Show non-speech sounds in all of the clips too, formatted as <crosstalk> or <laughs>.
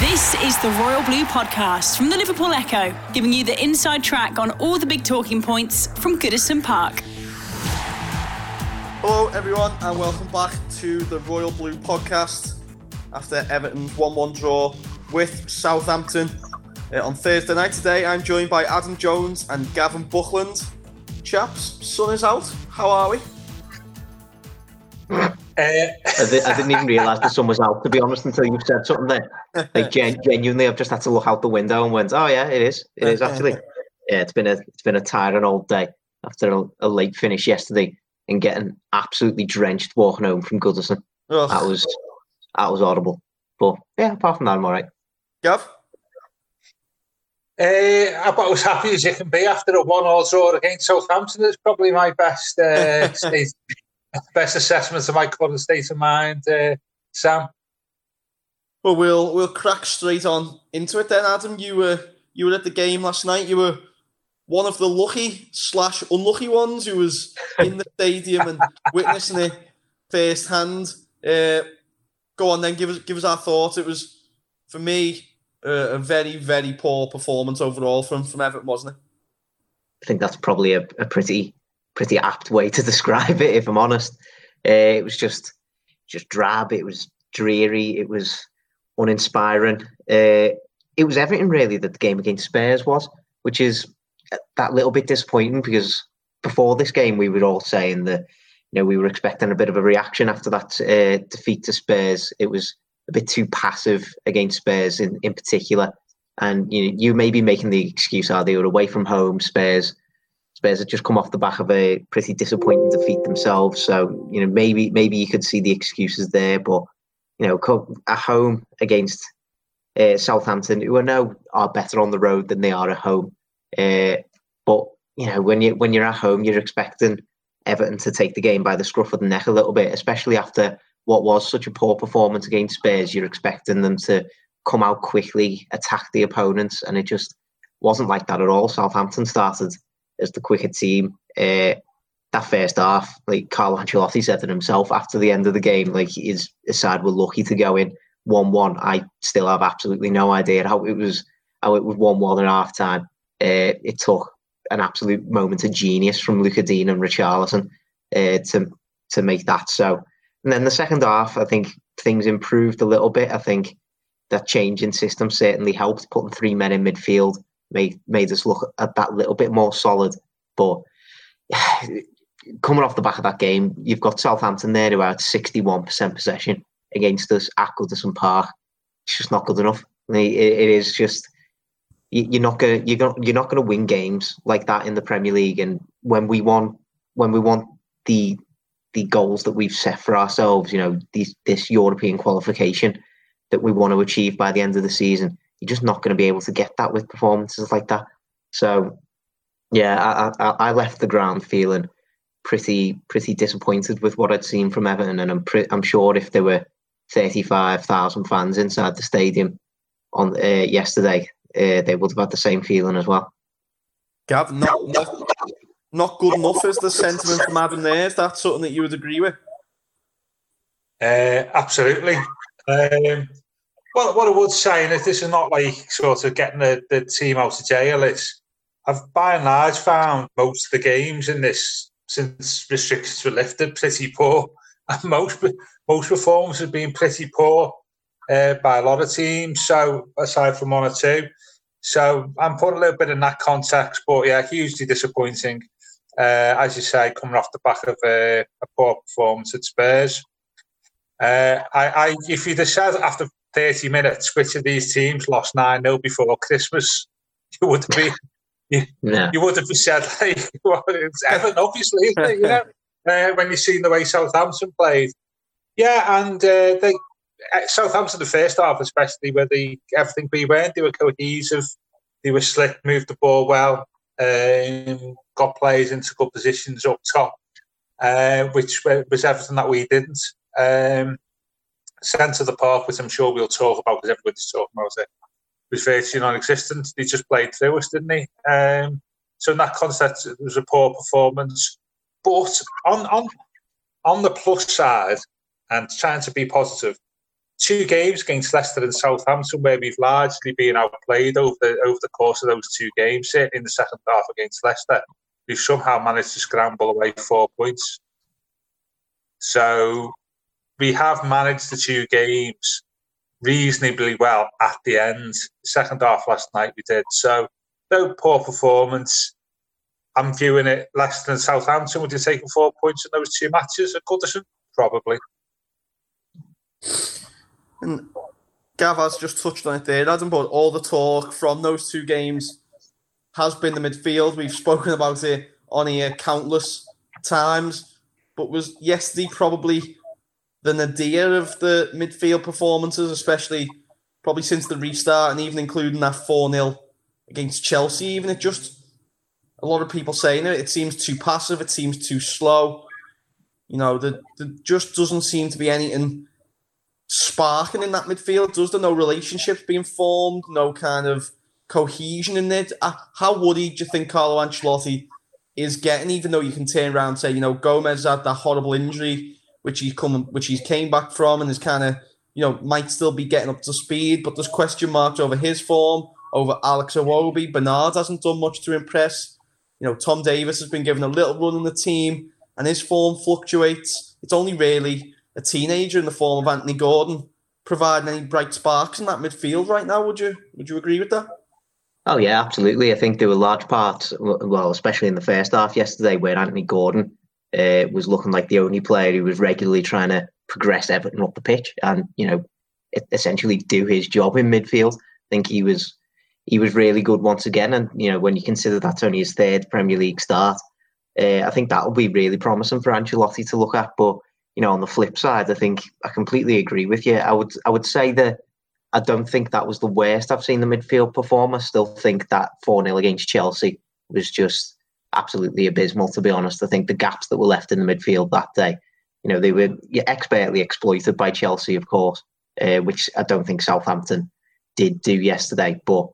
This is the Royal Blue Podcast from the Liverpool Echo, giving you the inside track on all the big talking points from Goodison Park. Hello, everyone, and welcome back to the Royal Blue podcast after Everton's 1 1 draw with Southampton. Uh, on Thursday night today, I'm joined by Adam Jones and Gavin Buckland. Chaps, sun is out. How are we? Uh, I, I didn't even realise the sun was out, to be honest, until you said something there. Like gen- genuinely, I've just had to look out the window and went, "Oh yeah, it is. It is actually." Yeah, it's been a it's been a tiring old day after a, a late finish yesterday and getting absolutely drenched walking home from Goodison. Ugh. That was that was horrible. But yeah, apart from that, I'm all right. Gav? Uh, I'm about as happy as you can be after a one-all draw against Southampton. It's probably my best <laughs> uh, state, best assessment of my current state of mind, uh, Sam. Well, we'll we'll crack straight on into it then, Adam. You were you were at the game last night. You were one of the lucky slash unlucky ones who was in the stadium and <laughs> witnessing it firsthand. Uh, go on then, give us give us our thoughts. It was for me uh, a very very poor performance overall from from Everton, wasn't it? I think that's probably a, a pretty pretty apt way to <laughs> describe it. If I'm honest, uh, it was just just drab. It was dreary. It was uninspiring. Uh, it was everything really that the game against Spurs was, which is that little bit disappointing because before this game we were all saying that you know we were expecting a bit of a reaction after that uh, defeat to Spurs. It was a bit too passive against Spurs in, in particular, and you know, you may be making the excuse, "Are they were away from home?" Spurs. Spurs had just come off the back of a pretty disappointing defeat themselves, so you know maybe maybe you could see the excuses there, but you know at home against uh, Southampton, who I know are better on the road than they are at home, uh, but you know when you when you're at home, you're expecting Everton to take the game by the scruff of the neck a little bit, especially after what was such a poor performance against Spurs. You're expecting them to come out quickly, attack the opponents, and it just wasn't like that at all. Southampton started as the quicker team. Uh, that first half, like Carlo Ancelotti said it himself after the end of the game, like his, his side were lucky to go in one-one. I still have absolutely no idea how it was how it was one-one at half time. Uh, it took an absolute moment of genius from Lucas Digne and Richarlison uh, to to make that so. And then the second half, I think things improved a little bit. I think that change in system certainly helped. Putting three men in midfield made made us look at that little bit more solid. But <sighs> coming off the back of that game, you've got Southampton there who one percent possession against us at Goodison Park. It's just not good enough. It, it is just you- you're not gonna you're gonna you're not gonna win games like that in the Premier League. And when we want when we want the the goals that we've set for ourselves, you know, these this European qualification that we want to achieve by the end of the season, you're just not going to be able to get that with performances like that. So, yeah, I, I, I left the ground feeling pretty pretty disappointed with what I'd seen from Everton, and I'm pre- I'm sure if there were thirty five thousand fans inside the stadium on uh, yesterday, uh, they would have had the same feeling as well. Gav, not not, not good enough is the sentiment from Adam there. Is that something that you would agree with? Uh, absolutely. Um, well, what I would say, and if this is not like sort of getting the, the team out of jail, is I've by and large found most of the games in this since restrictions were lifted pretty poor, <laughs> and most most performances have been pretty poor uh, by a lot of teams. So aside from one or two, so I'm putting a little bit in that context, but yeah, hugely disappointing. Uh, as you say, coming off the back of a, a poor performance at Spurs. Uh, I, I, if you'd have said after 30 minutes which of these teams lost 9 0 before Christmas, you would have been, <laughs> you, Yeah. you would have said, like, <laughs> well, it's Everton, obviously, isn't it? You know, <laughs> uh, when you've seen the way Southampton played. Yeah, and uh, they Southampton the first half, especially where they everything we went, they were cohesive, they were slick, moved the ball well, um, got players into good positions up top, uh, which was everything that we didn't. Um, centre of the park, which I'm sure we'll talk about because everybody's talking about it, was virtually non-existent. He just played through us, didn't he? Um, so in that context, it was a poor performance. But on on on the plus side, and trying to be positive, two games against Leicester and Southampton where we've largely been outplayed over the over the course of those two games. In the second half against Leicester, we've somehow managed to scramble away four points. So we have managed the two games reasonably well at the end. Second half last night we did. So no poor performance. I'm viewing it less than Southampton. Would you take four points in those two matches at Goodison? Probably. And Gav has just touched on it there, Adam, but all the talk from those two games has been the midfield. We've spoken about it on here countless times, but was yesterday probably the nadir of the midfield performances, especially probably since the restart and even including that 4 0 against Chelsea. Even it just, a lot of people saying it, it seems too passive, it seems too slow. You know, there, there just doesn't seem to be anything sparking in that midfield, does there? No relationships being formed, no kind of cohesion in it. Uh, how worried do you think Carlo Ancelotti is getting, even though you can turn around and say, you know, Gomes had that horrible injury which he's come, which he's came back from, and is kind of, you know, might still be getting up to speed. But there's question marks over his form, over Alex Iwobi. Bernard hasn't done much to impress. You know, Tom Davies has been given a little run in the team, and his form fluctuates. It's only really a teenager in the form of Anthony Gordon providing any bright sparks in that midfield right now. Would you Would you agree with that? Oh yeah, absolutely. I think there were large parts, well, especially in the first half yesterday, where Anthony Gordon uh, was looking like the only player who was regularly trying to progress Everton up the pitch and you know essentially do his job in midfield. I think he was he was really good once again, and you know when you consider that's only his third Premier League start, uh, I think that will be really promising for Ancelotti to look at. But you know on the flip side, I think I completely agree with you. I would I would say that. I don't think that was the worst I've seen the midfield perform. I still think that 4 0 against Chelsea was just absolutely abysmal, to be honest. I think the gaps that were left in the midfield that day, you know, they were expertly exploited by Chelsea, of course, uh, which I don't think Southampton did do yesterday. But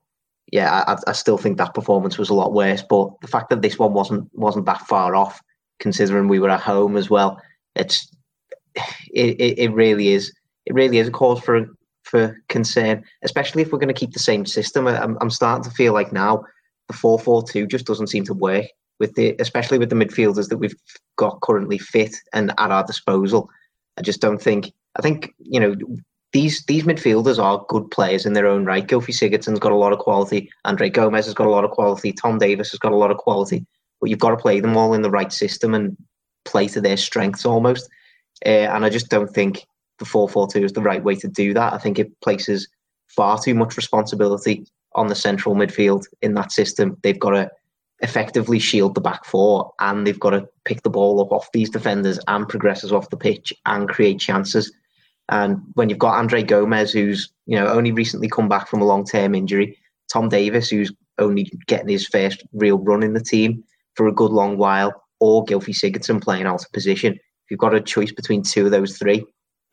yeah, I, I, still think that performance was a lot worse. But the fact that this one wasn't wasn't that far off, considering we were at home as well, it's it, it, it really is it really is a cause for for concern, especially if we're going to keep the same system. I'm, I'm starting to feel like now the four four two just doesn't seem to work with the especially with the midfielders that we've got currently fit and at our disposal. I just don't think. I think you know these these midfielders are good players in their own right. Gylfi Sigurdsson's got a lot of quality. Andre Gomes has got a lot of quality. Tom Davies has got a lot of quality. But you've got to play them all in the right system and play to their strengths almost. Uh, and I just don't think the 4 4 2 is the right way to do that. I think it places far too much responsibility on the central midfield in that system. They've got to effectively shield the back four, and they've got to pick the ball up off these defenders and progress us off the pitch and create chances. And when you've got Andre Gomes, who's you know only recently come back from a long term injury, Tom Davies, who's only getting his first real run in the team for a good long while, or Gylfi Sigurdsson playing out of position, if you've got a choice between two of those three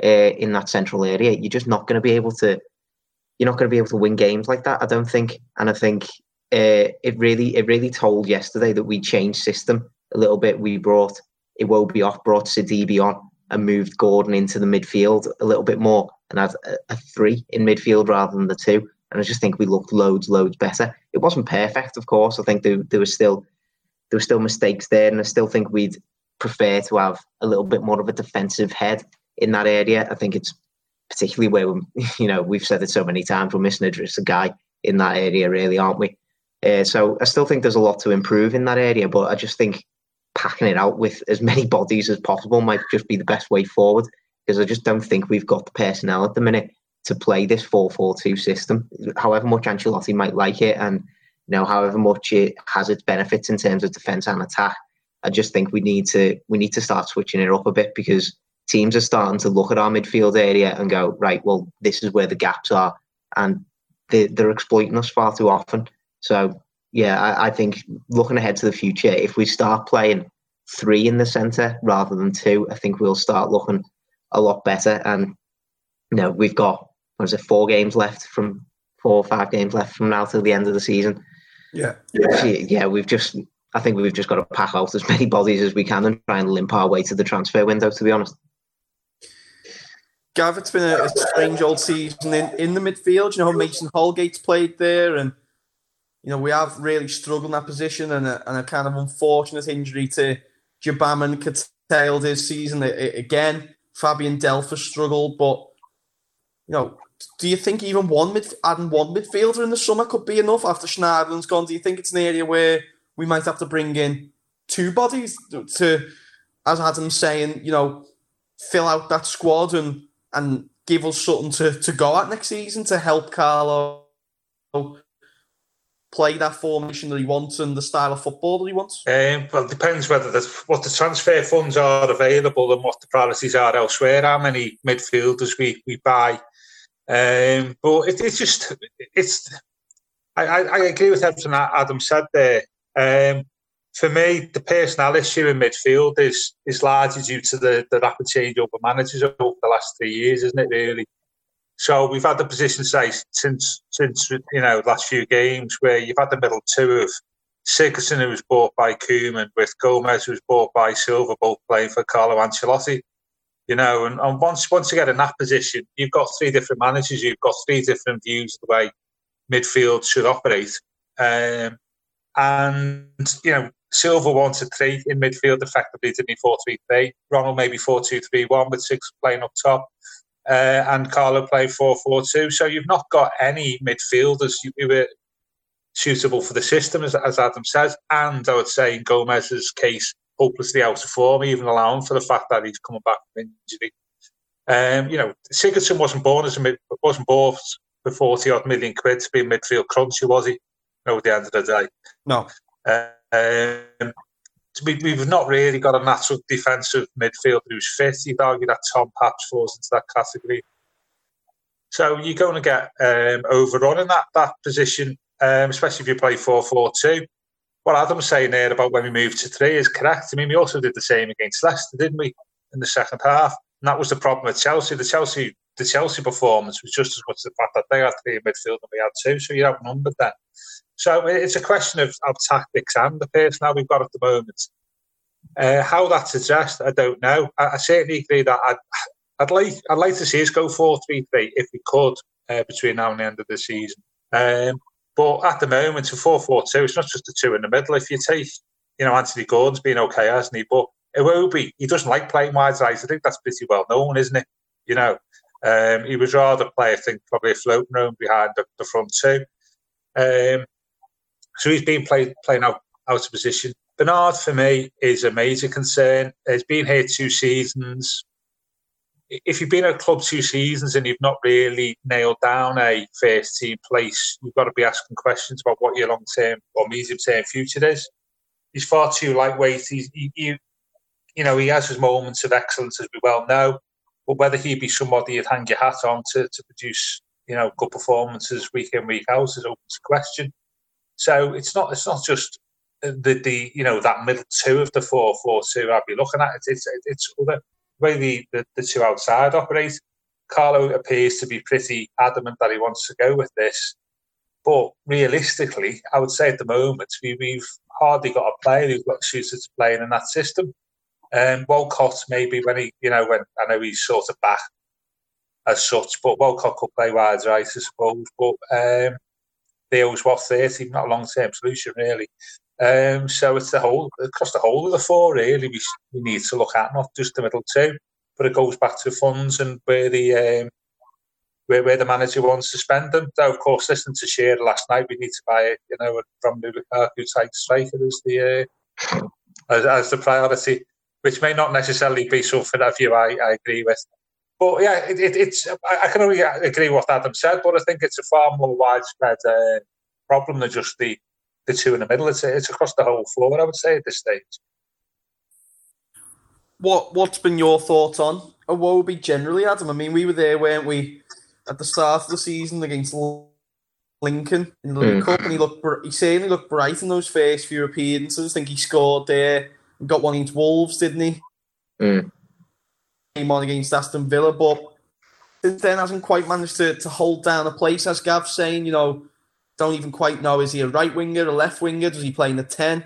uh, in that central area, you're just not going to be able to. You're not going to be able to win games like that, I don't think. And I think uh, it really it really told yesterday that we changed system a little bit. We brought Iwobi off, brought Sidibe on, and moved Gordon into the midfield a little bit more, and had a, a, three in midfield rather than the two. And I just think we looked loads, loads better. It wasn't perfect, of course. I think there, there was still there were still mistakes there, and I still think we'd prefer to have a little bit more of a defensive head in that area. I think it's particularly where <laughs> you know we've said it so many times we're missing a guy in that area, really, aren't we? Uh, so I still think there's a lot to improve in that area, but I just think packing it out with as <laughs> many bodies as possible might just be the best way forward because I just don't think we've got the personnel at the minute to play this 4-4-2 system. However much Ancelotti might like it and you know however much it has its benefits in terms of defense and attack, I just think we need to we need to start switching it up a bit because teams are starting to look at our midfield area and go, right, well, this is where the gaps are, and they, they're exploiting us far too often. So yeah, I, I think looking ahead to the future, if we start playing three in the centre rather than two, I think we'll start looking a lot better. And you know, we've got what is it, four games left from four or five games left from now till the end of the season. Yeah. Yeah, yeah we've just I think we've just got to pack out as <laughs> many bodies as we can and try and limp our way to the transfer window, to be honest. Gav, it's been a, a strange old season in, in the midfield. You know, Mason Holgate's played there, and you know we have really struggled in that position, and a, and a kind of unfortunate injury to Gbamin curtailed his season again. Fabian Delph struggled, but you know, do you think even one mid adding one midfielder in the summer could be enough after Schneiderlin's gone? Do you think it's an area where we might have to bring in two bodies to, as Adam's saying, you know, fill out that squad and and give us something to, to go at next season to help Carlo play that formation that he wants and the style of football that he wants? Um, well, it depends whether the, what the transfer funds are available and what the priorities are elsewhere, how many midfielders we, we buy. Um, but it, it's just, it's, I, I, agree with everything Adam said there. Um, for me, the personnel issue in midfield is is largely due to the, the rapid change over managers over the last three years, isn't it? Really. So we've had the position say since since you know last few games where you've had the middle two of Sigurdsson who was bought by Koeman with Gomes who was bought by Silva both playing for Carlo Ancelotti. You know, and, and once once you get in that position, you've got three different managers, you've got three different views of the way midfield should operate. Um, and you know, Silva wanted three in midfield, effectively didn't he? Four three three. Ronald maybe four two three one with six playing up top, uh, and Carlo played four four two. So you've not got any midfielders who were suitable for the system, as, as Adam says. And I would say in Gomes's case, hopelessly out of form, even allowing for the fact that he's coming back from injury. Um, you know, Sigurdsson wasn't born as a mid, wasn't bought for forty odd million quid to be a midfield crunchy, was he? No, at the end of the day, no. Uh, um, we, have not really got a natural defensive midfielder who's fit. You'd argue that Tom Patch falls into that category. So you're going to get um, overrun in that that position, um, especially if you play 4 4 2. What Adam's saying there about when we moved to three is correct. I mean, we also did the same against Leicester, didn't we, in the second half? And that was the problem with Chelsea. The Chelsea the Chelsea performance was just as much the fact that they had three in midfield and we had two, so you're outnumbered then. So it's a question of, of tactics and the personnel we've got at the moment. Uh, how that's addressed, I don't know. I, I certainly agree that I'd, I'd, like I'd like to see us go four three three if we could uh, between now and the end of the season. Um, but at the moment, a four four two, it's not just the two in the middle. If you take, you know, Anthony Gordon's been okay, hasn't he? But Iwobi, he doesn't like playing wide right. I think that's pretty well known, isn't it? You know, um, he would rather play, I think, probably a floating room behind the, the front two. Um, so he's been play, playing out, out of position. Bernard, for me, is a major concern. He's been here two seasons. If you've been at a club two seasons and you've not really nailed down a first team place, you've got to be asking questions about what your long term or medium term future is. He's far too lightweight. He's, he, he, you know, he has his moments of excellence, as we well know. But whether he'd be somebody you'd hang your hat on to, to produce, you know, good performances week in, week out is open to question. So it's not it's not just the the you know that middle two of the four four two I'd be looking at. It's it's, the way the, the, the two outside operate. Carlo appears to be pretty adamant that he wants to go with this. But realistically, I would say at the moment we, we've hardly got a player who's got to playing in that system. Um, Walcott maybe when he, you know, when I know he's sort of back as such, but Walcott could play wide right, I suppose. But um, they always was 30, not a long term solution, really. Um, so it's the whole, across the whole of the four, really, we, we need to look at, not just the middle two, but it goes back to funds and where the um, where, where the manager wants to spend them. Though, of course, listening to Shearer last night, we need to buy you know, from Lukaku type striker as the uh, as, as, the priority, which may not necessarily be something that view I, I agree with. But yeah, it, it, it's I can only agree with what Adam said, but I think it's a far more widespread uh, problem than just the the two in the middle. It's it's across the whole floor. I would say at this stage. what what's been your thought on Iwobi generally, Adam? I mean, we were there, weren't we, at the start of the season against Lincoln in the mm. Cup, and he looked he certainly looked bright in those first few appearances. I think he scored there, got one against Wolves, didn't he? Mm. Came on against Aston Villa, but since then hasn't quite managed to, to hold down a place, as Gav's saying. You know, don't even quite know is he a right winger, a left winger? Does he play in the ten?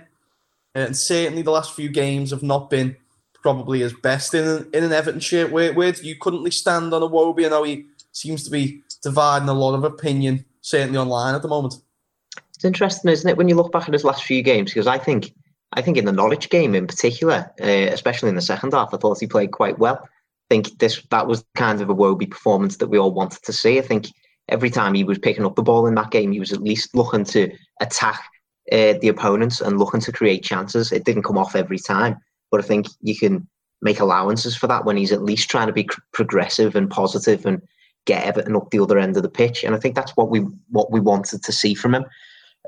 And certainly the last few games have not been probably his best in an, in an Everton shirt. Where, where you currently stand on Iwobi? I know he seems to be dividing a lot of opinion, certainly online at the moment. It's interesting, isn't it, when you look back at his last few games? Because I think, I think in the Norwich game in particular, uh, especially in the second half, I thought he played quite well. Think this that was kind of Iwobi performance that we all wanted to see. I think every time he was picking up the ball in that game, he was at least looking to attack uh, the opponents and looking to create chances. It didn't come off every time, but I think you can make allowances for that when he's at least trying to be progressive and positive and get Everton up the other end of the pitch. And I think that's what we what we wanted to see from him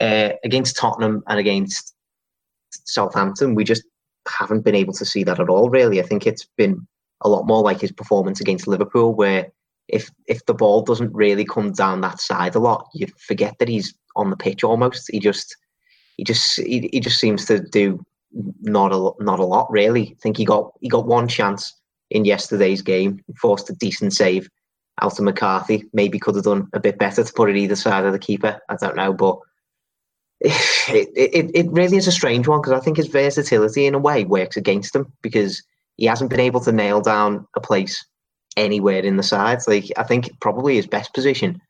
uh, against Tottenham and against Southampton. We just haven't been able to see that at all. Really, I think it's been a lot more like his performance against Liverpool, where if if the ball doesn't really come down that side a lot, you forget that he's on the pitch almost. He just he just he, he just seems to do not a not a lot really. I think he got he got one chance in yesterday's game, forced a decent save out of McCarthy. Maybe could have done a bit better to put it either side of the keeper. I don't know, but <laughs> it it, it really is a strange one because I think his versatility in a way works against him because he hasn't been able to nail down a place anywhere in the sides. Like I think probably his best position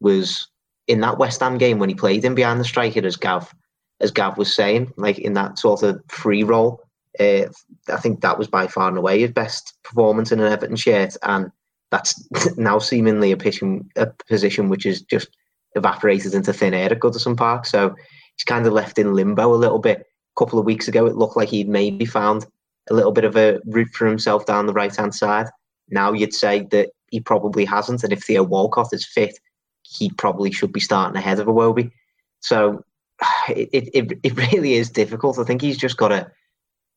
was in that West Ham game when he played in behind the striker as Gav as Gav was saying, like in that sort of free role. Uh, I think that was by far and away his best performance in an Everton shirt, and that's <laughs> now seemingly a position, a position which is just evaporated into thin air at Goodison Park. So he's kind of left in limbo a little bit. A couple of weeks ago, it looked like he'd maybe found a little bit of a route for himself down the right hand side. Now you'd say that he probably hasn't, and if Theo Walcott is fit, he probably should be starting ahead of Iwobi. So <sighs> it, it, it really is difficult. I think he's just got to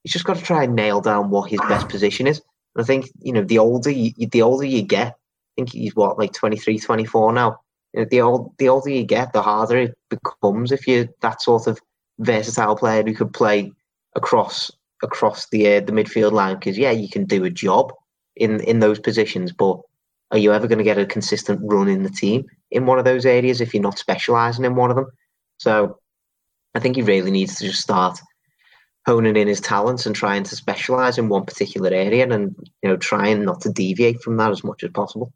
he's just got to try and nail down what his best position is. And I think you know the older you, the older you get, I think he's what like 23, 24 now. You know, the old the older you get, the harder it becomes if you're that sort of versatile player who could play across across the uh, the midfield line. Because yeah, you can do a job in in those positions, but are you ever going to get a consistent run in the team in one of those areas if you're not specialising in one of them? So I think he really needs to just start honing in his talents and trying to specialize in one particular area and you know trying not to deviate from that as much as possible.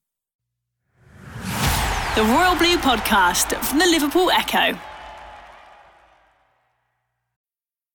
The Royal Blue podcast from the Liverpool Echo.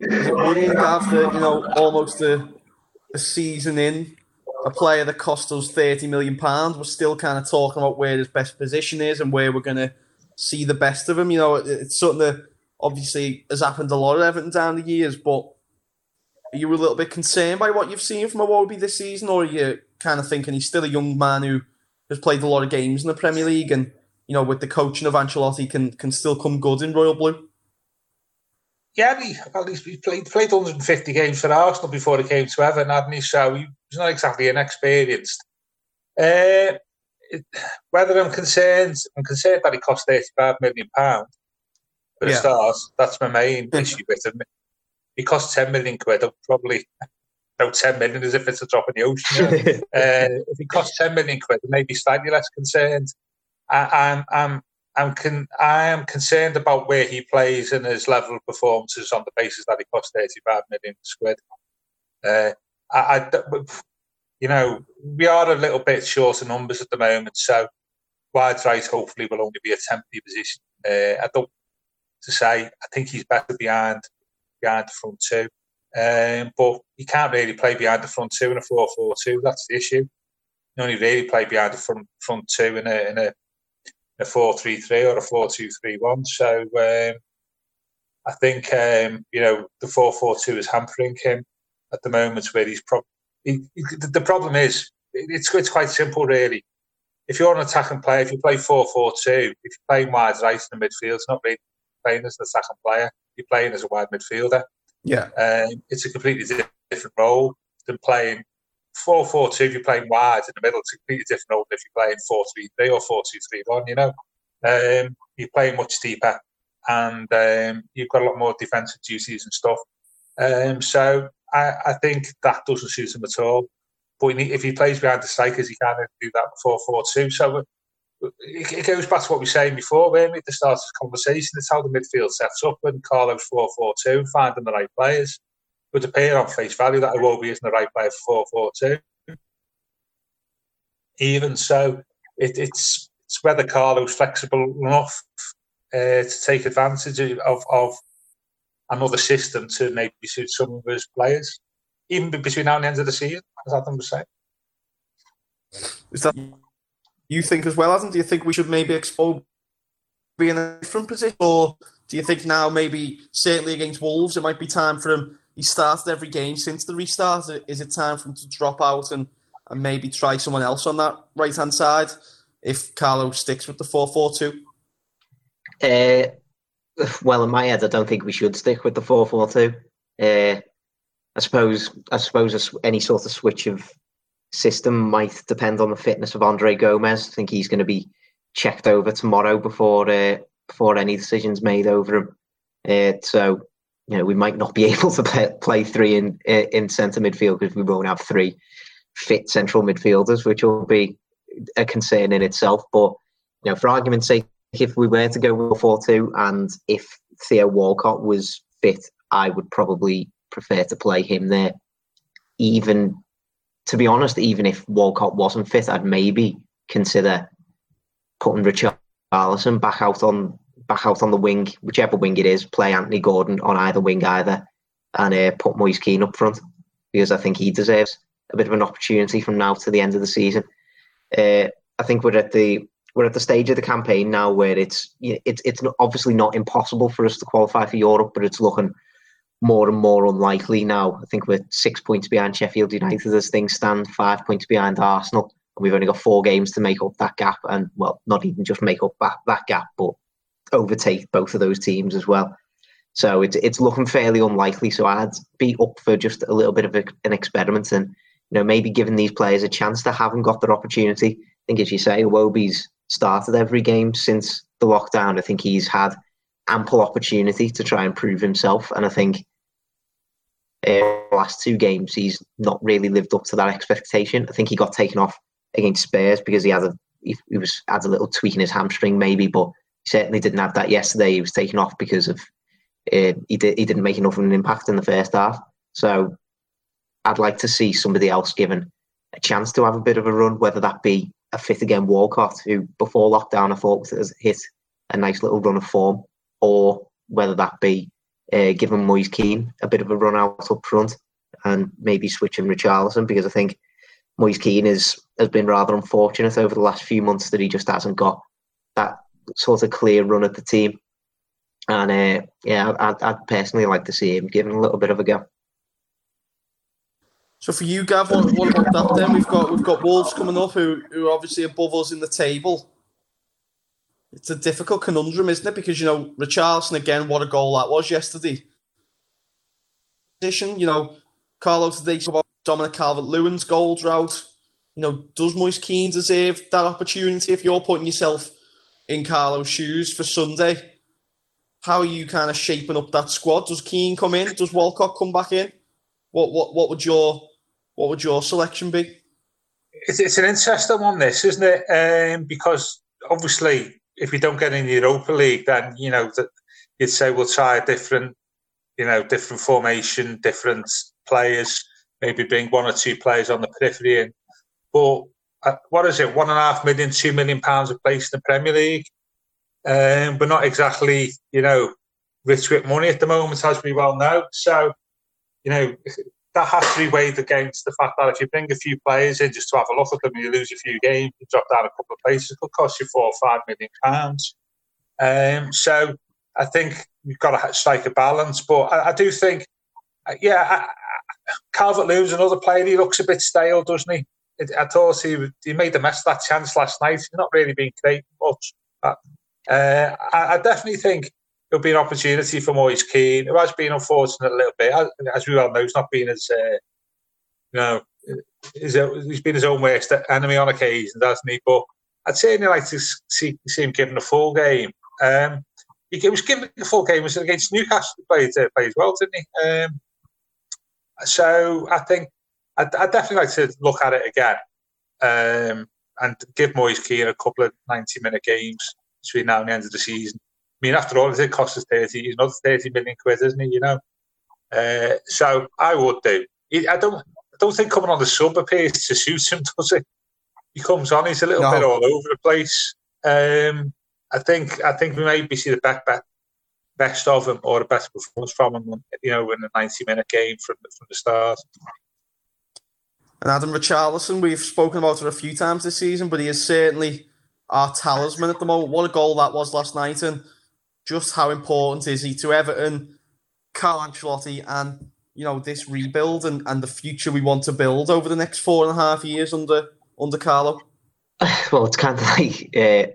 Worrying after you know almost a, a season in, a player that cost us thirty million pounds, we're still kind of talking about where his best position is and where we're going to see the best of him. You know, it's something that obviously has happened a lot of Everton down the years, but are you a little bit concerned by what you've seen from Iwobi this season, or are you kind of thinking he's still a young man who has played a lot of games in the Premier League and you know with the coaching of Ancelotti can can still come good in Royal Blue? Yeah, he, at least he played, played 150 games for Arsenal before he came to Everton, hadn't he? So he was not exactly inexperienced. Uh, it, whether I'm concerned, I'm concerned that he cost 35 million pounds for yeah. stars. That's my main issue with him. He cost 10 million quid. I'll probably no 10 million as if it's a drop in the ocean. <laughs> uh, if he cost 10 million quid, maybe slightly less concerned. I, I'm, I'm I'm con- I am concerned about where he plays and his level of performances on the basis that he cost 35 million quid. Uh, I, I, you know, we are a little bit short of numbers at the moment, so wide right hopefully will only be a temporary position. Uh, I don't to say I think he's better behind behind the front two. Um, but he can't really play behind the front two in a 4 4 2. That's the issue. You only really play behind the front front two in a in a, a 4 3 3 or a 4 2 3 1. So um, I think um, you know the 4 4 2 is hampering him at the moment where he's probably. He, the problem is, it's, it's quite simple, really. If you're an attacking player, if you play 4 4 2, if you're playing wide right in the midfield, it's not really playing as an attacking player. You're playing as a wide midfielder. Yeah. Um, it's a completely different role than playing 4 4 2 if you're playing wide in the middle. It's a completely different than if you're playing 4 3 3 or 4 2 3 1, you know. Um, you're playing much deeper and um, you've got a lot more defensive duties and stuff. Um, so I, I, think that doesn't suit him at all. But if he plays behind the strikers, he can't do that 4 4 2. So it, it, goes back to what we were saying before, we, at the start of the conversation. It's how the midfield sets up when Carlo's 4 4 2, finding the right players. Would appear on face value that Iwobi isn't the right player for 4 4 2. Even so, it, it's, it's whether Carlo's flexible enough uh, to take advantage of, of another system to maybe suit some of his players, even between now and the end of the season, as Adam was saying. Is that you think as well, Adam? Do you think we should maybe explore be in a different position, or do you think now maybe certainly against Wolves it might be time for him? He started every game since the restart. Is it time for him to drop out and, and maybe try someone else on that right hand side if Carlo sticks with the four four two? Uh, well, in my head, I don't think we should stick with the four four two. Uh, I suppose I suppose any sort of switch of system might depend on the fitness of Andre Gomes. I think he's going to be checked over tomorrow before uh, before any decisions made over him. Uh, so you know we might not be <laughs> able to play, play three in in centre midfield because we won't have three fit central midfielders, which will be a concern in itself. But you know, for argument's sake, if we were to go with four two, and if Theo Walcott was fit, I would probably prefer to play him there, even to be honest, even if Walcott wasn't fit, I'd maybe consider putting Richard Allison back out on back out on the wing, whichever wing it is. Play Anthony Gordon on either wing either, and uh, put Moise Kean up front because I think he deserves a bit of an opportunity from now to the end of the season. Uh, I think we're at the we're at the stage of the campaign now where it's it's it's obviously not impossible for us to qualify for Europe, but it's looking more and more unlikely now. I think we're six points behind Sheffield United as things stand, five points behind Arsenal. And we've only got four games to make up that gap. And, well, not even just make up that, that gap, but overtake both of those teams as well. So it's it's looking fairly unlikely. So I'd be up for just a little bit of a, an experiment and, you know, maybe giving these players a chance to haven't got their opportunity. I think, as you say, Iwobi's started every game since the lockdown. I think he's had ample opportunity to try and prove himself. And I think uh, last two games, he's not really lived up to that expectation. I think he got taken off against Spurs because he had a he, he was had a little tweak in his hamstring, maybe, but certainly didn't have that yesterday. He was taken off because of uh, he did he didn't make enough of an impact in the first half. So I'd like to see somebody else given a chance to have a bit of a run, whether that be a fit again Walcott, who before lockdown I thought has hit a nice little run of form, or whether that be uh, giving Moise Kean a bit of a run out up front and maybe switching Richarlison because I think Moise Kean is, has been rather unfortunate over the last few months that he just hasn't got sort of clear run at the team. And uh, yeah, I'd, I'd, personally like to see him given a little bit of a go. So for you, Gav, what, what about that then? We've got we've got Wolves coming up, who who are obviously above us in the table it's a difficult conundrum, isn't it? Because you know, Richarlison again, what a goal that was yesterday. Position, you know, Carlo today about Dominic Calvert-Lewin's goal drought. You know, does Moise Kean deserve that opportunity? If you're putting yourself in Carlo's shoes for Sunday, how are you kind of shaping up that squad? Does Kean come in? Does Walcott come back in? What what what would your what would your selection be? It's, it's an interesting one, this isn't it? Um, because obviously if we don't get in the Europa League, then you know that you'd say we'll try a different, you know, different formation, different players, maybe bring one or two players on the periphery in. But what is it? One and a half million, two million pounds a place in the Premier League. Um, but not exactly, you know, rich with money at the moment, as we well know. So you know, that has to be weighed against the fact that if you bring a few players in just to have a look at them, you lose a few games, you drop down a couple of places, it could cost you four or five million pounds. Um, so I think you've got to strike a balance. But I, I do think, uh, yeah, Calvert Lewin's another player. He looks a bit stale, doesn't he? I thought he he made the best of that chance last night. He's not really been creating much. But, uh, I, I, definitely think there'll be an opportunity for Moise Kean, who has been unfortunate a little bit. As, we all know, he's not been as, uh, you know, he's, he's been his own worst enemy on occasion, hasn't he? But I'd certainly like to see, see him given a full game. Um, he was given a full game was against Newcastle. He played, uh, played well, didn't he? Um, so I think I'd, I'd, definitely like to look at it again um, and give Moise Kean a couple of 90 minute games between now and the end of the season. I mean, after all, it costs us 30, he's another 30 million quid, isn't he? You know? Uh, so I would do. I don't I don't think coming on the sub appears to suit him, <laughs> does it? He comes on, he's a little no. bit all over the place. Um, I think I think we maybe see the best, best of him or the best performance from him, you know, in a 90 minute game from, from the start. And Adam Richarlison, we've spoken about it a few times this season, but he is certainly our talisman at the moment. What a goal that was last night, and just how important is he to Everton, Carlo Ancelotti, and you know this rebuild and, and the future we want to build over the next four and a half years under under Carlo. <sighs> Well, it's kind of like uh,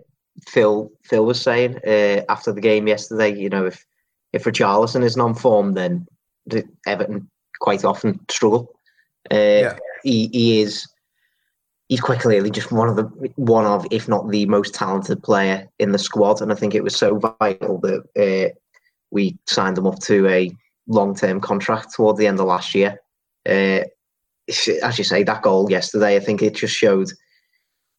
Phil Phil was saying uh, after the game yesterday. You know, if if Richarlison is non form, then Everton quite often struggle. Uh, yeah. He, he is he's quite clearly just one of the one of, if not the most talented player in the squad. And I think it was so vital that uh, we signed him up to a long term contract toward the end of last year. Uh, as you say, that goal yesterday, I think it just showed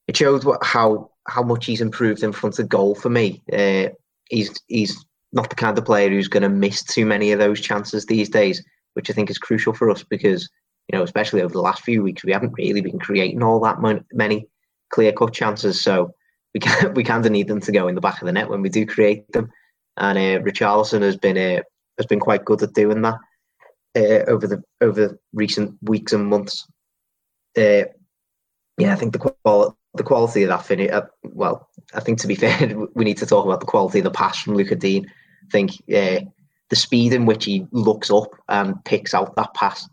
it showed what, how how much he's improved in front of goal for me. Uh, he's he's not the kind of player who's going to miss too many of those chances these days, which I think is crucial for us because you know, especially over the last few weeks, we haven't really been creating all that many clear cut chances. So we <laughs> can, we kind of need them to go in the back of the net when we do create them. And uh, Richarlison has been uh, has been quite good at doing that uh, over the over recent weeks and months. Uh, yeah, I think the quality the quality of that finish. Uh, well, I think to be <laughs> fair, we need to talk about the quality of the pass from Lucas Digne. I think uh, the speed in which he looks up and picks out that pass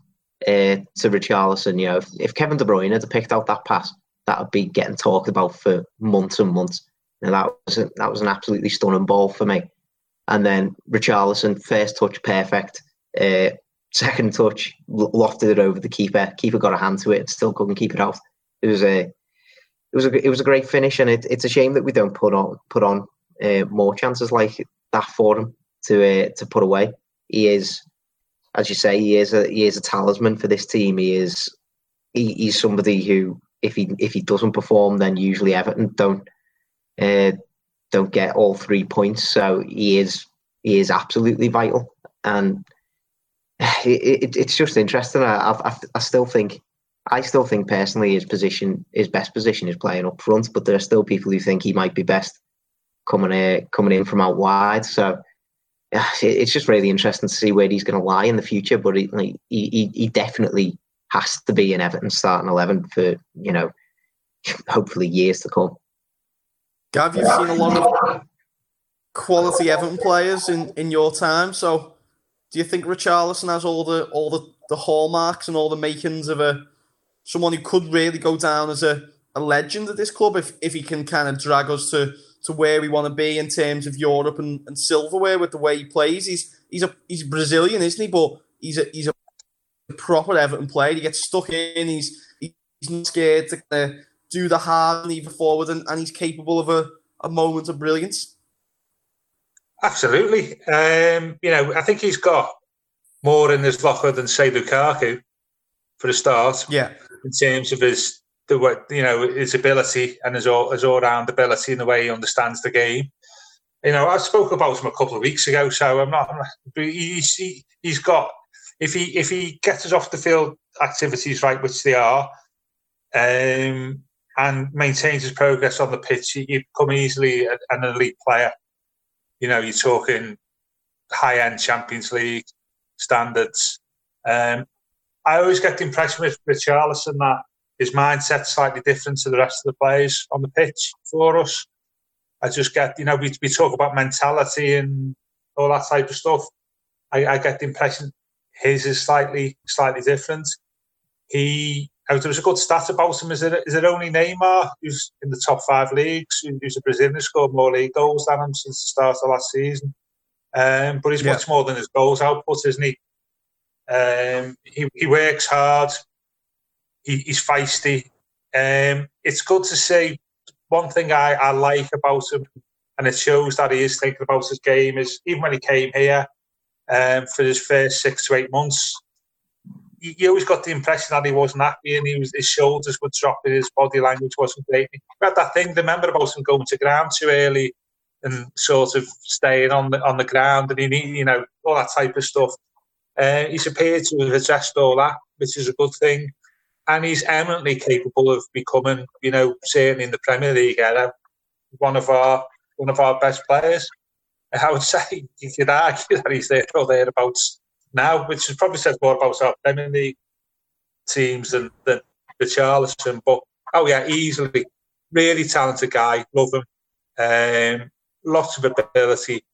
uh, to Richarlison. You know, if, if Kevin De Bruyne had picked out that pass, that would be getting talked about for months and months. And that was a, that was an absolutely stunning ball for me. And then Richarlison, first touch perfect, uh, second touch lofted it over the keeper. Keeper got a hand to it, still couldn't keep it out. It was a it was a it was a great finish, and it, it's a shame that we don't put on put on uh, more chances like that for him to uh, to put away. He is as you say, he is a he is a talisman for this team. He is he, he's somebody who, if he if he doesn't perform, then usually Everton don't uh, don't get all three points. So he is he is absolutely vital, and <sighs> it, it, it's just interesting. I, I I still think I still think personally his position his best position is playing up front, but there are still people who think he might be best coming uh, coming in from out wide. So <sighs> it's just really interesting to see where he's going to lie in the future. But he, like, he, he definitely has to be an Everton starting eleven for you know, <laughs> hopefully years to come. Gav, you've seen a lot of quality Everton players in, in your time. So, do you think Richarlison has all the all the, the hallmarks and all the makings of a someone who could really go down as a, a legend at this club if if he can kind of drag us to to where we want to be in terms of Europe and, and silverware with the way he plays. He's he's a he's Brazilian, isn't he? But he's a he's a proper Everton player. He gets stuck in. He's he's not scared to uh, do the hard and either forward, and, and he's capable of a, a moment of brilliance. Absolutely. Um, you know, I think he's got more in his locker than say Lukaku for the start. Yeah. In terms of his the way you know his ability and his all his all round ability and the way he understands the game. You know, I spoke about him a couple of weeks ago, so I'm not. He's he, he's got if he if he gets us off the field activities right, which they are, um, and maintains his progress on the pitch, he, become easily an elite player. You know, you're talking high end Champions League standards. Um, I always get the impression with Richarlison that his mindset's slightly different to the rest of the players on the pitch for us. I just get, you know, we, we talk about mentality and all that type of stuff. I, I get the impression his is slightly slightly different. He there was a good stat about him. Is it is it only Neymar who's in the top five leagues, who's a Brazilian, scored more league goals than him since the start of last season. Um, but he's yeah. much more than his goals output, isn't he? Um, he, he works hard. He, he's feisty. Um, it's good to see. One thing I, I like about him, and it shows that he is thinking about his game, is even when he came here um, for his first six to eight months, you always got the impression that he wasn't happy and he was, his shoulders were dropping, his body language wasn't great. But that thing, remember about him going to ground too early and sort of staying on the on the ground and he you know, all that type of stuff. Uh, he's appeared to have addressed all that, which is a good thing. And he's eminently capable of becoming, you know, certainly in the Premier League era, one of our one of our best players. <laughs> I would say you could argue that he's there or thereabouts now, which is probably says more about our Premier League teams than, than Richarlison. But oh yeah, easily, really talented guy, love him. Um, lots of ability,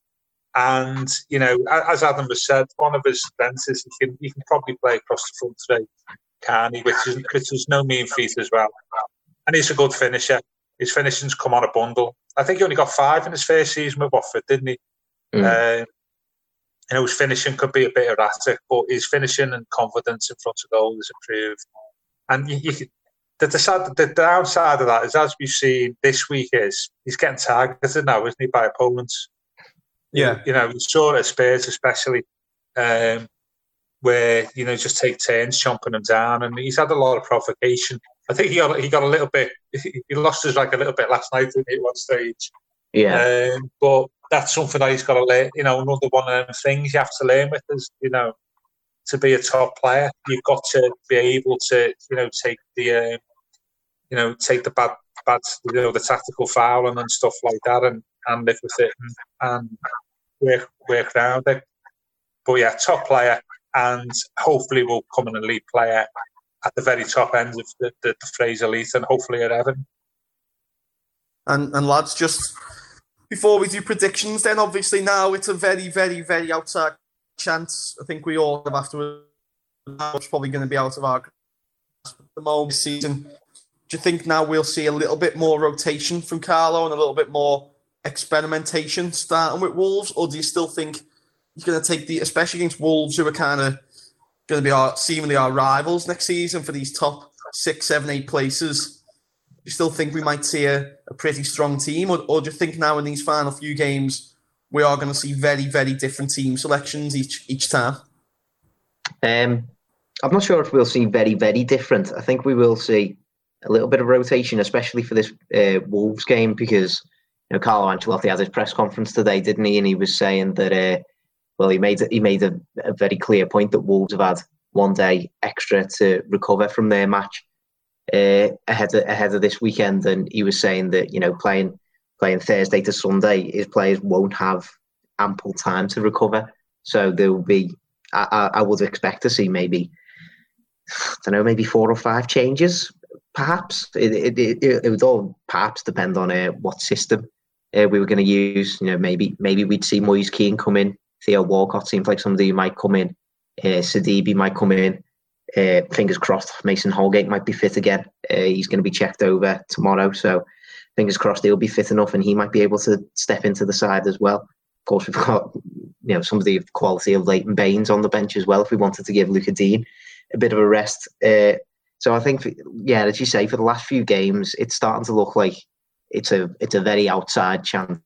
and you know, as Adam has said, one of his strengths is he can he can probably play across the front three, can he? Which is which is no mean feat as well. And he's a good finisher. His finishing's come on a bundle. I think he only got five in his first season with Watford, didn't he? Mm. Um, you know, his finishing could be a bit erratic, but his finishing and confidence in front of goal has improved. And you, you, the, the, the downside of that is, as we've seen this week, is he's getting targeted now, isn't he, by opponents? Yeah. You know, we saw it at Spurs, especially, um, where, you know, just take turns chomping him down. And he's had a lot of provocation. I think he got, he got a little bit, <laughs> he lost his like a little bit last night at one stage. Yeah. Um, but that's something that he's got to learn. You know, another one of them things you have to learn with is, you know, to be a top player, you've got to be able to, you know, take the, uh, you know, take the bad, bad, you know, the tactical fouling and stuff like that, and and live with it and, and work work around it. But yeah, top player, and hopefully will come in an elite player at the very top end of the, the, the Fraser elite, and hopefully at Everton. And and lads, just before we do predictions, then obviously now it's a very, very, very outside chance. I think we all have after it's probably going to be out of our at the moment season. Do you think now we'll see a little bit more rotation from Carlo and a little bit more experimentation starting with Wolves, or do you still think he's going to take the, especially against Wolves, who are kind of going to be our seemingly our rivals next season for these top six, seven, eight places? you still think we might see a, a pretty strong team, or, or do you think now in these final few games we are going to see very, very different team selections each each time? Um, I'm not sure if we'll see very, very different. I think we will see a little bit of rotation, especially for this uh, Wolves game, because you know Carlo Ancelotti had his press conference today, didn't he? And he was saying that uh, well, he made he made a, a, very clear point that Wolves have had one day extra to recover from their match, uh, ahead of, ahead of this weekend, and he was saying that you know playing playing Thursday to Sunday, his players won't have ample time to recover. So there will be, I, I would expect to see maybe, I don't know, maybe four or five changes, perhaps. It, it, it, it would all perhaps depend on uh, what system uh, we were going to use. You know, maybe maybe we'd see Moise Kean come in. Theo Walcott seems like somebody who might come in. Uh, Sidibe might come in. Uh, fingers crossed, Mason Holgate might be fit again. Uh, he's going to be checked over tomorrow, so fingers crossed he'll be fit enough and he might be able to step into the side as well. Of course, we've got you know somebody of the quality of Leighton Baines on the bench as well. If we wanted to give Lucas Digne a bit of a rest, uh, so I think yeah, as you say, for the last few games, it's starting to look like it's a it's a very outside chance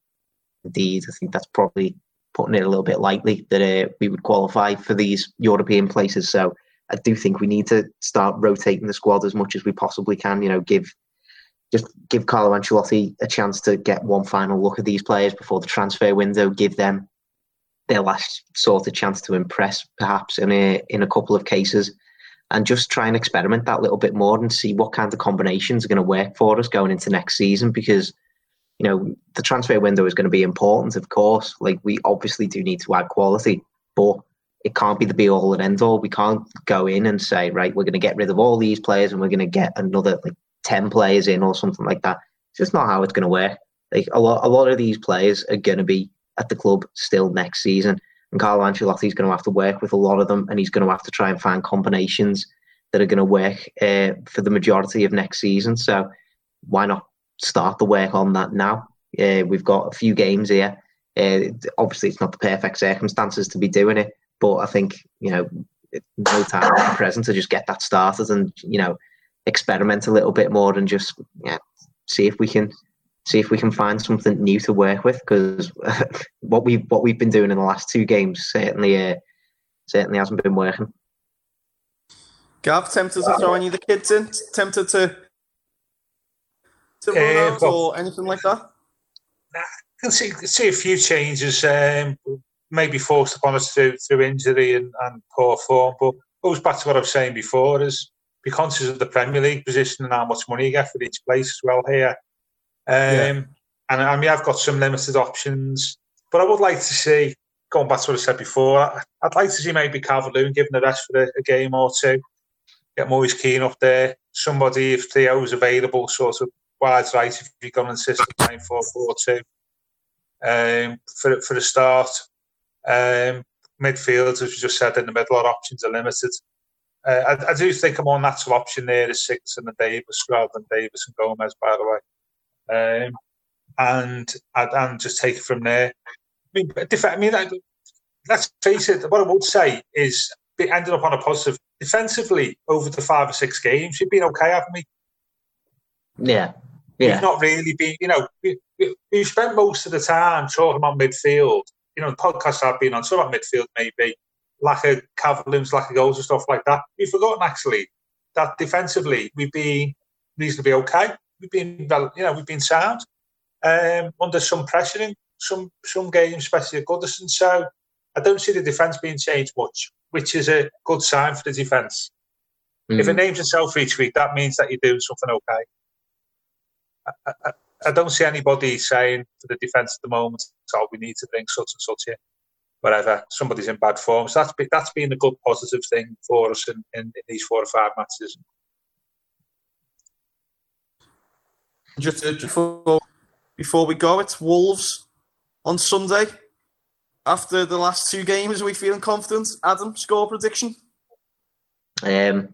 indeed. I think that's probably putting it a little bit lightly that uh, we would qualify for these European places. So I do think we need to start rotating the squad as much as we possibly can. You know, give just give Carlo Ancelotti a chance to get one final look at these players before the transfer window. Give them their last sort of chance to impress, perhaps in a in a couple of cases, and just try and experiment that little bit more and see what kind of combinations are going to work for us going into next season. Because you know the transfer window is going to be important, of course. Like we obviously do need to add quality, but it can't be the be all and end all. We can't go in and say, right, we're going to get rid of all these players and we're going to get another like 10 players in or something like that. It's just not how it's going to work. Like a lot, a lot of these players are going to be at the club still next season. And Carlo Ancelotti is going to have to work with a lot of them and he's going to have to try and find combinations that are going to work uh, for the majority of next season. So why not start the work on that now? Uh, we've got a few games here. Uh, obviously, it's not the perfect circumstances to be doing it, but I think you know, no time at present to just get that started and you know, experiment a little bit more and just yeah, see if we can see if we can find something new to work with because <laughs> what we what we've been doing in the last two games certainly uh, certainly hasn't been working. Gav, tempted to throw any of the kids in? Tempted to uh, or anything like that? I can see see a few changes. Um, maybe forced upon us through through injury and, and poor form, but goes back to what I was saying before: is be conscious of the Premier League position and how much money you get for each place as well here. Um, yeah. And I mean, I've got some limited options, but I would like to see, going back to what I said before, I'd like to see maybe Calvert-Lewin given a rest for a, a, game or two. Get Moise Kean up there. Somebody, if Theo is available, sort of wide right, if going to insist on 9 4 4 2 um, for, for the start. Um, midfield, as you just said, in the middle, our options are limited. Uh, I, I, do think a more natural option there is six and the Davies rather than Davies and Gomes, by the way um, and and just take it from there. I mean, I mean, let's face it. What I would say is, be ending up on a positive defensively over the five or six games. You've been okay, haven't we? Yeah, yeah. We've not really been. You know, we, we, we've spent most of the time talking about midfield. You know, the podcast I've been on, talking about midfield maybe lack of Calvert lack of goals and stuff like that. We've forgotten actually that defensively we've been reasonably okay we've been you know, we've been sound um, under some pressure in some some games, especially at Goodison. So I don't see the defence being changed much, which is a good sign for the defence. Mm. If it names itself for each week, that means that you're doing something okay. I, I, I don't see anybody saying for the defence at the moment, "Oh, we need to bring such and such in." Whatever, somebody's in bad form. So that's been, that's been a good positive thing for us in, in, in these four or five matches. Just before before we go, it's Wolves on Sunday. After the last two games, are we feeling confident? Adam, score prediction? Um,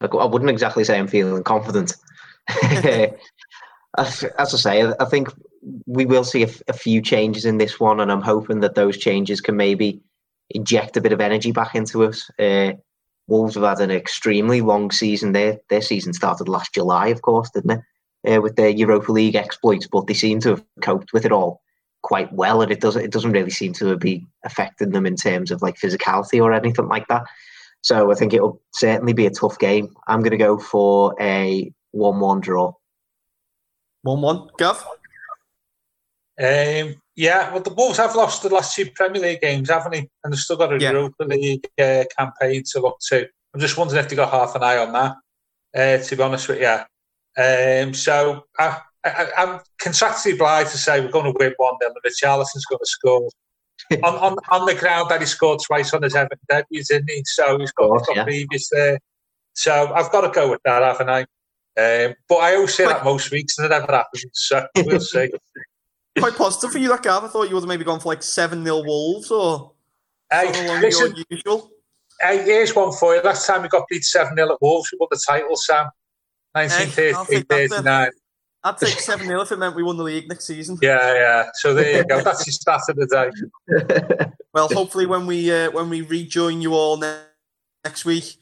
I wouldn't exactly say I'm feeling confident. <laughs> as, I say, I think we will see a, a, few changes in this one, and I'm hoping that those changes can maybe inject a bit of energy back into us. Uh, Wolves have had an extremely long season. Their their season started last July, of course, didn't it? uh, with their Europa League exploits, but they seem to have coped with it all quite well, and it doesn't it doesn't really seem to be affecting them in terms of like physicality or anything like that. So I think it'll certainly be a tough game. I'm going to go for a one-one draw. One-one, Gav. Um, yeah, well, the Wolves have lost the last two Premier League games, haven't they? And they've still got a yeah. Europa League uh, campaign to look to. I'm just wondering if they got half an eye on that. Uh, to be honest with you, um, so I, am contractually obliged to say we're going to win 1 0 and Richarlison's going to score. <laughs> on, on, on the ground that he scored twice on his Everton debut, isn't he? So he's got, course, he's got yeah. previous there. So I've got to go with that, haven't I? Um, but I always say that most weeks and it never happens. So we'll <laughs> see. Quite positive for you, that Gav. I thought you would have maybe gone for like 7 0 Wolves or hey, listen, usual. Hey, here's one for you. Last time we got beat 7 0 at Wolves, we won the title, Sam. 1938, 39. I'd take 7 0 if it meant we won the league next season. Yeah, yeah. So there you go. That's your start of the day. <laughs> well, hopefully, when we uh, when we rejoin you all ne- next week,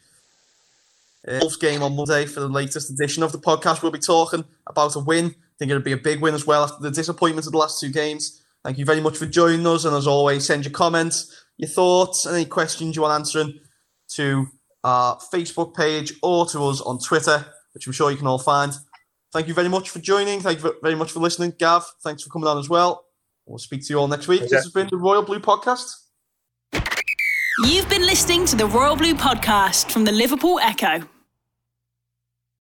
uh, Wolves game on Monday for the latest edition of the podcast, we'll be talking about a win. I think it'll be a big win as well after the disappointment of the last two games. Thank you very much for joining us. And as always, send your comments, your thoughts, and any questions you want answering to our Facebook page or to us on Twitter which I'm sure you can all find. Thank you very much for joining. Thank you very much for listening. Gav, thanks for coming on as well. We'll speak to you all next week. This has been the Royal Blue Podcast. You've been listening to the Royal Blue Podcast from the Liverpool Echo.